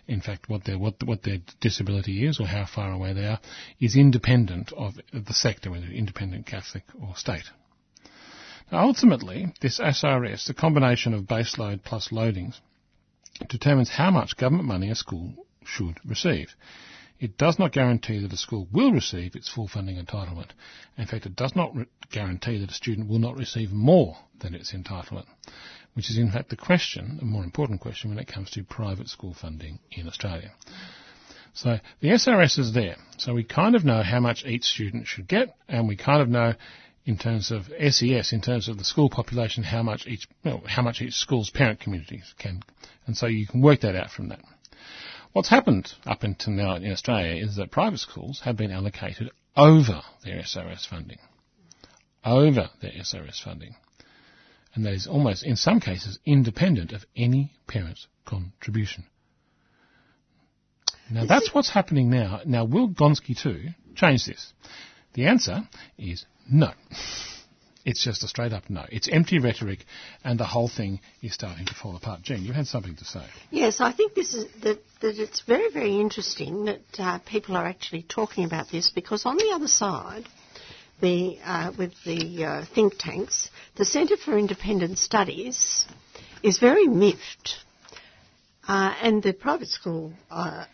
in fact what their what what their disability is, or how far away they are, is independent of the sector, whether independent, Catholic, or state. Now, ultimately, this SRS, the combination of base load plus loadings, determines how much government money a school should receive. It does not guarantee that a school will receive its full funding entitlement. In fact, it does not re- guarantee that a student will not receive more than its entitlement, which is in fact the question, a more important question when it comes to private school funding in Australia. So the SRS is there. So we kind of know how much each student should get, and we kind of know in terms of SES, in terms of the school population, how much each, well, how much each school's parent communities can, and so you can work that out from that. What's happened up until now in Australia is that private schools have been allocated over their SRS funding. Over their SRS funding. And that is almost, in some cases, independent of any parent's contribution. Now that's what's happening now. Now will Gonski 2 change this? The answer is no. It's just a straight up no. It's empty rhetoric, and the whole thing is starting to fall apart. Jean, you had something to say. Yes, I think this is that, that it's very, very interesting that uh, people are actually talking about this because on the other side, the uh, with the uh, think tanks, the Centre for Independent Studies is very miffed, uh, and the private school uh,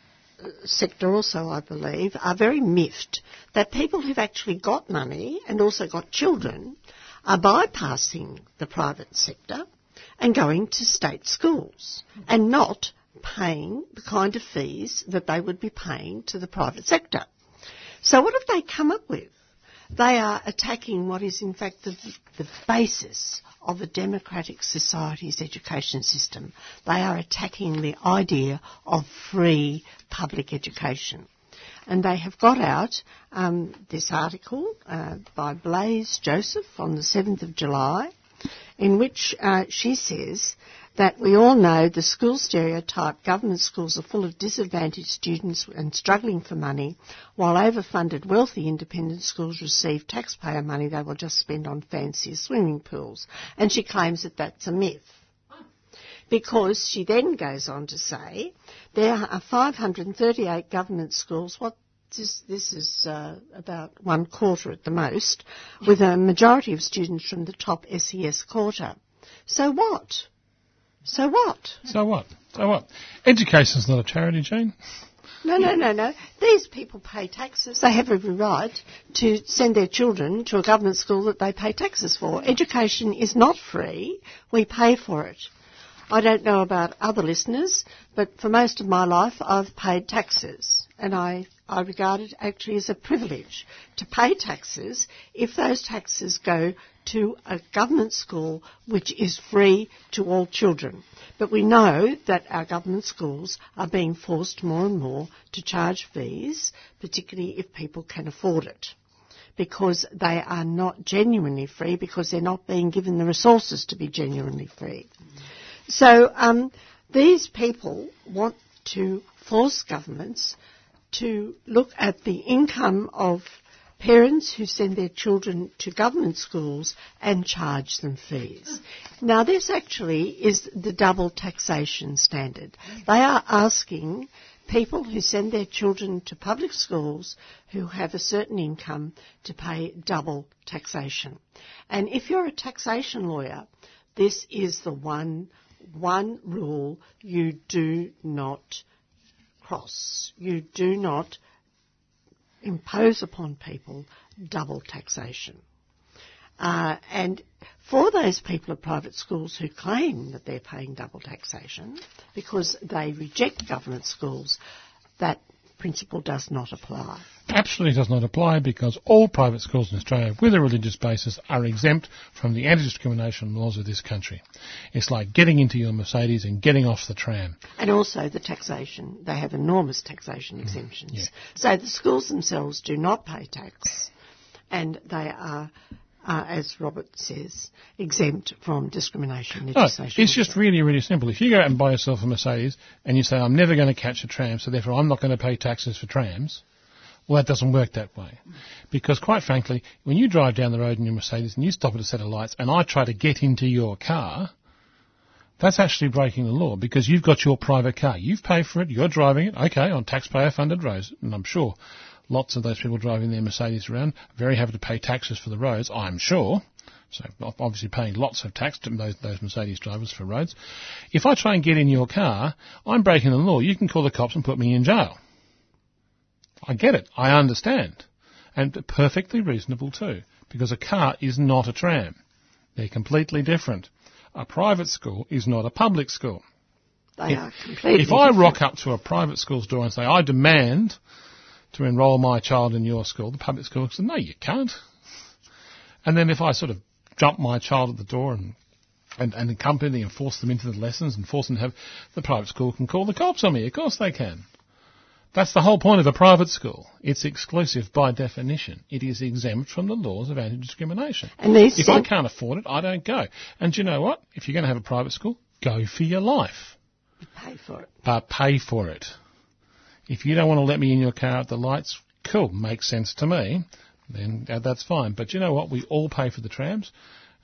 sector also, I believe, are very miffed that people who've actually got money and also got children are bypassing the private sector and going to state schools and not paying the kind of fees that they would be paying to the private sector. So what have they come up with? They are attacking what is in fact the, the basis of a democratic society's education system. They are attacking the idea of free public education. And they have got out um, this article uh, by Blaise Joseph on the 7th of July, in which uh, she says that we all know the school stereotype government schools are full of disadvantaged students and struggling for money, while overfunded wealthy independent schools receive taxpayer money they will just spend on fancier swimming pools. And she claims that that's a myth because she then goes on to say there are 538 government schools. What this, this is uh, about one quarter at the most, with a majority of students from the top SES quarter. So what? So what? So what? So what? Education's not a charity, Jane. No, no, no, no. These people pay taxes. They have every right to send their children to a government school that they pay taxes for. Education is not free. We pay for it. I don't know about other listeners, but for most of my life I've paid taxes and I, I regard it actually as a privilege to pay taxes if those taxes go to a government school which is free to all children. But we know that our government schools are being forced more and more to charge fees, particularly if people can afford it because they are not genuinely free because they're not being given the resources to be genuinely free. So um, these people want to force governments to look at the income of parents who send their children to government schools and charge them fees. Now this actually is the double taxation standard. They are asking people who send their children to public schools who have a certain income to pay double taxation. And if you're a taxation lawyer, this is the one one rule you do not cross. You do not impose upon people double taxation. Uh, and for those people at private schools who claim that they're paying double taxation because they reject government schools, that principle does not apply. Absolutely does not apply because all private schools in Australia with a religious basis are exempt from the anti-discrimination laws of this country. It's like getting into your Mercedes and getting off the tram. And also the taxation. They have enormous taxation exemptions. yeah. So the schools themselves do not pay tax and they are uh, as Robert says, exempt from discrimination No, legislation. it's just really, really simple. If you go out and buy yourself a Mercedes and you say, I'm never going to catch a tram, so therefore I'm not going to pay taxes for trams, well, that doesn't work that way. Because quite frankly, when you drive down the road in your Mercedes and you stop at a set of lights and I try to get into your car, that's actually breaking the law because you've got your private car. You've paid for it, you're driving it, okay, on taxpayer funded roads, and I'm sure lots of those people driving their Mercedes around very happy to pay taxes for the roads, I'm sure. So obviously paying lots of tax to those, those Mercedes drivers for roads. If I try and get in your car, I'm breaking the law. You can call the cops and put me in jail. I get it. I understand. And perfectly reasonable too. Because a car is not a tram. They're completely different. A private school is not a public school. They if, are completely if I different. rock up to a private school's door and say, I demand to enrol my child in your school, the public school says, no, you can't. And then if I sort of jump my child at the door and, and, and accompany and force them into the lessons and force them to have, the private school can call the cops on me. Of course they can. That's the whole point of a private school. It's exclusive by definition. It is exempt from the laws of anti-discrimination. And these if I can't afford it, I don't go. And do you know what? If you're going to have a private school, go for your life pay for it. but pay for it. If you don't want to let me in your car at the lights, cool, makes sense to me. Then uh, that's fine. But you know what? We all pay for the trams,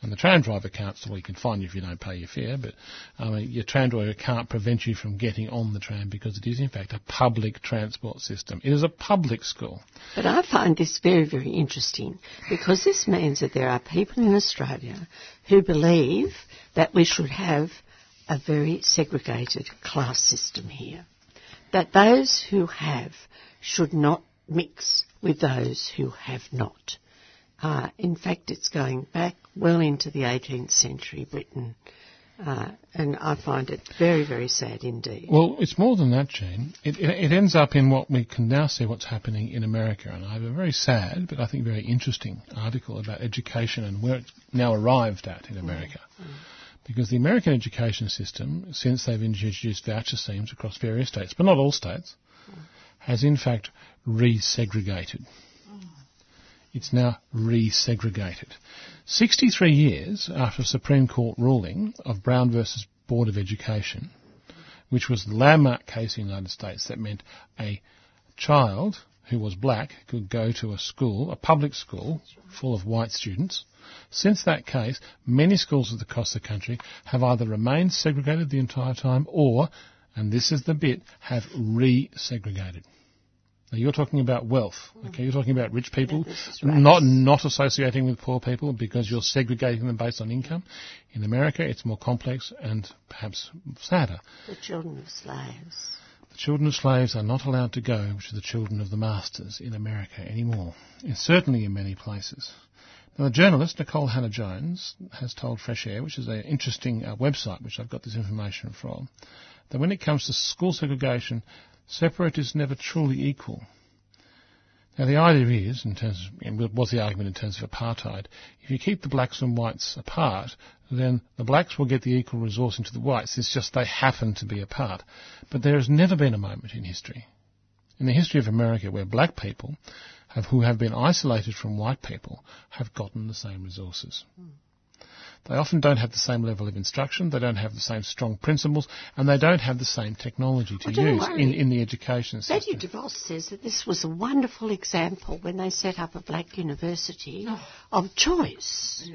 and the tram driver can't. So we can fine you if you don't pay your fare. But I mean, your tram driver can't prevent you from getting on the tram because it is in fact a public transport system. It is a public school. But I find this very, very interesting because this means that there are people in Australia who believe that we should have a very segregated class system here. That those who have should not mix with those who have not. Uh, in fact, it's going back well into the 18th century Britain, uh, and I find it very, very sad indeed. Well, it's more than that, Jane. It, it, it ends up in what we can now see what's happening in America. And I have a very sad, but I think very interesting article about education and where it's now arrived at in America. Mm, mm. Because the American education system, since they've introduced voucher schemes across various states, but not all states, mm. has in fact resegregated. It's now resegregated. 63 years after a Supreme Court ruling of Brown versus Board of Education, which was the landmark case in the United States that meant a child who was black could go to a school, a public school, full of white students. Since that case, many schools across the country have either remained segregated the entire time or, and this is the bit, have resegregated. Now you're talking about wealth, okay? You're talking about rich people, right. not not associating with poor people because you're segregating them based on income. In America, it's more complex and perhaps sadder. The children of slaves. The children of slaves are not allowed to go to the children of the masters in America anymore, and certainly in many places. Now, the journalist Nicole Hannah-Jones has told Fresh Air, which is an interesting uh, website which I've got this information from, that when it comes to school segregation, separate is never truly equal. Now the idea is, in terms of, and was the argument in terms of apartheid, if you keep the blacks and whites apart, then the blacks will get the equal resource into the whites. It's just they happen to be apart. But there has never been a moment in history, in the history of America, where black people have, who have been isolated from white people have gotten the same resources. Hmm. They often don't have the same level of instruction, they don't have the same strong principles, and they don't have the same technology to Well, use in, in the education system. Betty DeVos says that this was a wonderful example when they set up a black university of choice.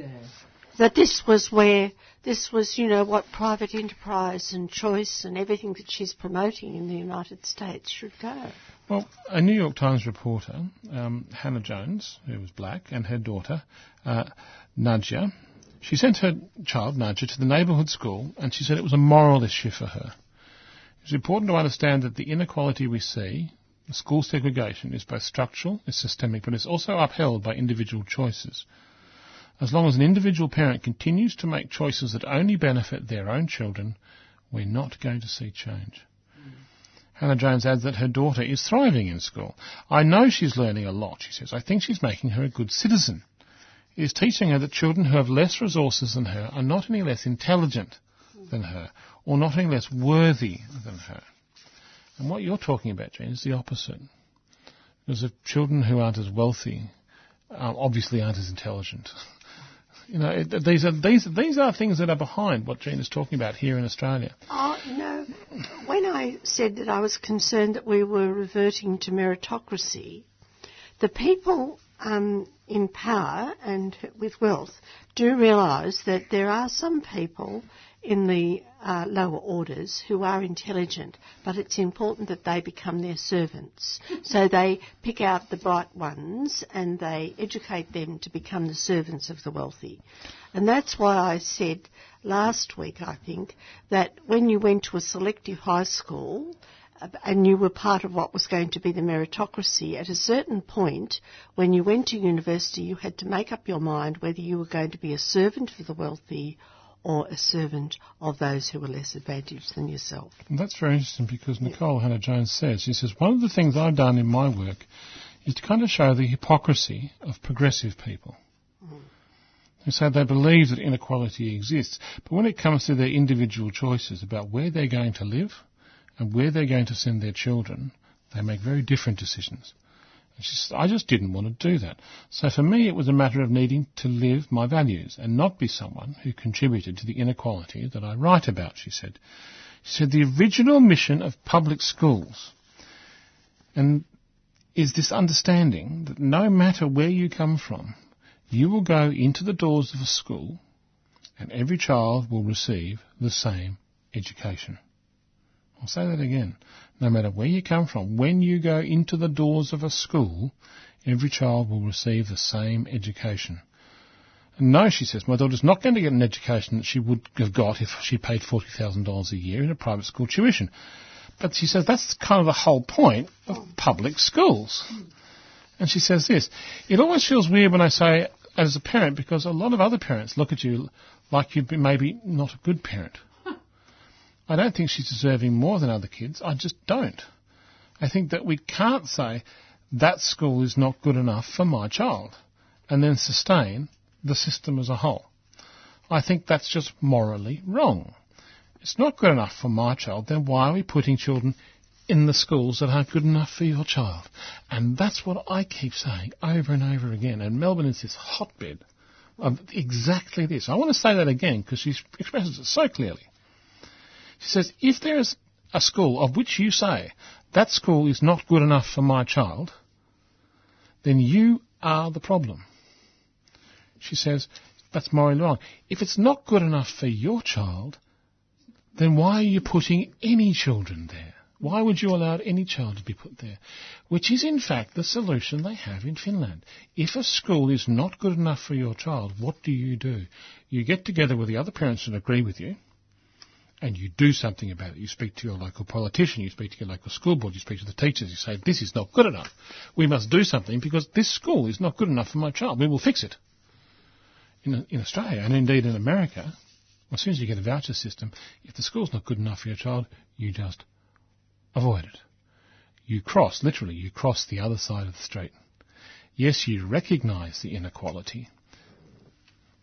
That this was where, this was, you know, what private enterprise and choice and everything that she's promoting in the United States should go. Well, a New York Times reporter, um, Hannah Jones, who was black, and her daughter, uh, Najya, she sent her child, Najya, to the neighbourhood school, and she said it was a moral issue for her. It's important to understand that the inequality we see, the school segregation, is both structural, is systemic, but it's also upheld by individual choices. As long as an individual parent continues to make choices that only benefit their own children, we're not going to see change. Mm. Hannah Jones adds that her daughter is thriving in school. I know she's learning a lot, she says. I think she's making her a good citizen. Is teaching her that children who have less resources than her are not any less intelligent than her, or not any less worthy than her. And what you're talking about, Jane, is the opposite. Because if children who aren't as wealthy um, obviously aren't as intelligent. You know, it, these are these these are things that are behind what Jean is talking about here in Australia. Oh, no. When I said that I was concerned that we were reverting to meritocracy, the people um, in power and with wealth do realise that there are some people in the uh, lower orders who are intelligent, but it's important that they become their servants. so they pick out the bright ones and they educate them to become the servants of the wealthy. And that's why I said last week, I think, that when you went to a selective high school, and you were part of what was going to be the meritocracy, at a certain point, when you went to university, you had to make up your mind whether you were going to be a servant for the wealthy or a servant of those who were less advantaged than yourself. And that's very interesting because Nicole Hannah Jones says, she says, one of the things I've done in my work is to kind of show the hypocrisy of progressive people. Mm. Who say they believe that inequality exists, but when it comes to their individual choices about where they're going to live and where they're going to send their children, they make very different decisions. I just didn't want to do that. So for me, it was a matter of needing to live my values and not be someone who contributed to the inequality that I write about, she said. She said, the original mission of public schools and is this understanding that no matter where you come from, you will go into the doors of a school and every child will receive the same education. I'll say that again. No matter where you come from, when you go into the doors of a school, every child will receive the same education. And no, she says, my daughter's not going to get an education that she would have got if she paid $40,000 a year in a private school tuition. But she says that's kind of the whole point of public schools. And she says this, it always feels weird when I say as a parent because a lot of other parents look at you like you've been maybe not a good parent. I don't think she's deserving more than other kids. I just don't. I think that we can't say that school is not good enough for my child and then sustain the system as a whole. I think that's just morally wrong. It's not good enough for my child, then why are we putting children in the schools that aren't good enough for your child. And that's what I keep saying over and over again. And Melbourne is this hotbed of exactly this. I want to say that again because she expresses it so clearly. She says, if there is a school of which you say that school is not good enough for my child, then you are the problem. She says, that's morally wrong. If it's not good enough for your child, then why are you putting any children there? Why would you allow any child to be put there? Which is in fact the solution they have in Finland. If a school is not good enough for your child, what do you do? You get together with the other parents that agree with you, and you do something about it. You speak to your local politician, you speak to your local school board, you speak to the teachers, you say, this is not good enough. We must do something because this school is not good enough for my child. We will fix it. In, in Australia, and indeed in America, as soon as you get a voucher system, if the school's not good enough for your child, you just avoid it. You cross, literally, you cross the other side of the street. Yes, you recognise the inequality,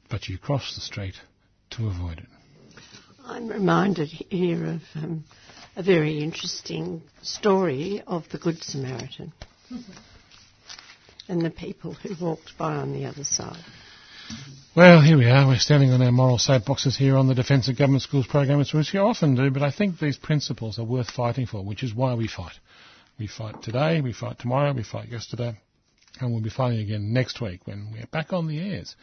but you cross the street to avoid it. I'm reminded here of um, a very interesting story of the Good Samaritan and the people who walked by on the other side. Well, here we are. We're standing on our moral soapboxes here on the Defence of Government Schools program, which we often do, but I think these principles are worth fighting for, which is why we fight. We fight today, we fight tomorrow, we fight yesterday, and we'll be filing again next week when we're back on the airs.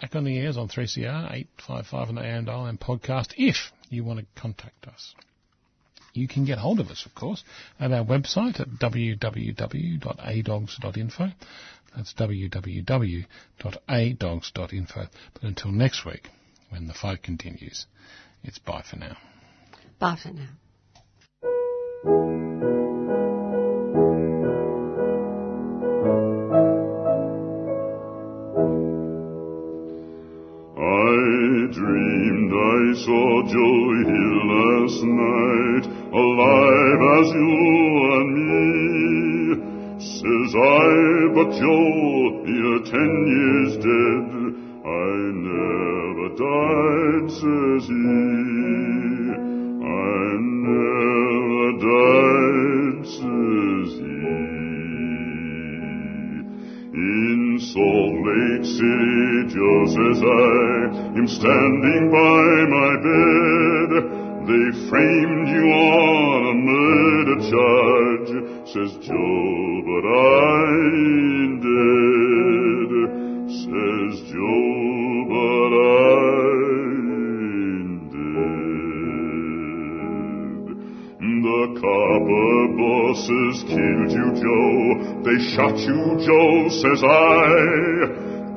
Back on the airs on 3CR, 855 on the AM dial and podcast if you want to contact us. You can get hold of us, of course, at our website at www.adogs.info. That's www.adogs.info. But until next week, when the fight continues, it's bye for now. Bye for now. Saw Joe Hill last night, alive as you and me. Says I, but Joe, you're ten years dead. I never died, says he. I never died, says he. In Salt Lake City, Joe says I, am standing by my bed. They framed you on a murder charge, says Joe, but I ain't dead. Says Joe, but I ain't dead. The copper bosses killed you, Joe. They shot you, Joe, says I.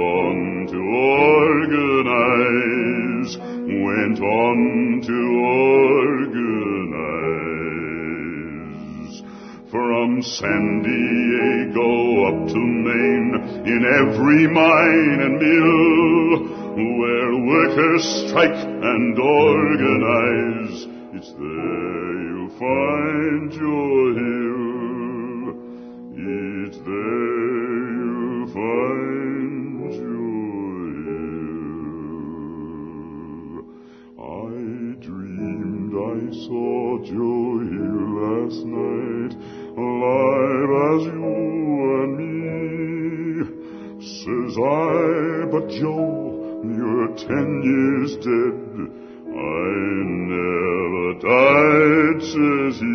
on to organize, went on to organize. From San Diego up to Maine, in every mine and mill, where workers strike and organize, it's there you'll find Joe Hill. It's there night, alive as you and me. Says I, but Joe, you're ten years dead. I never died, says he.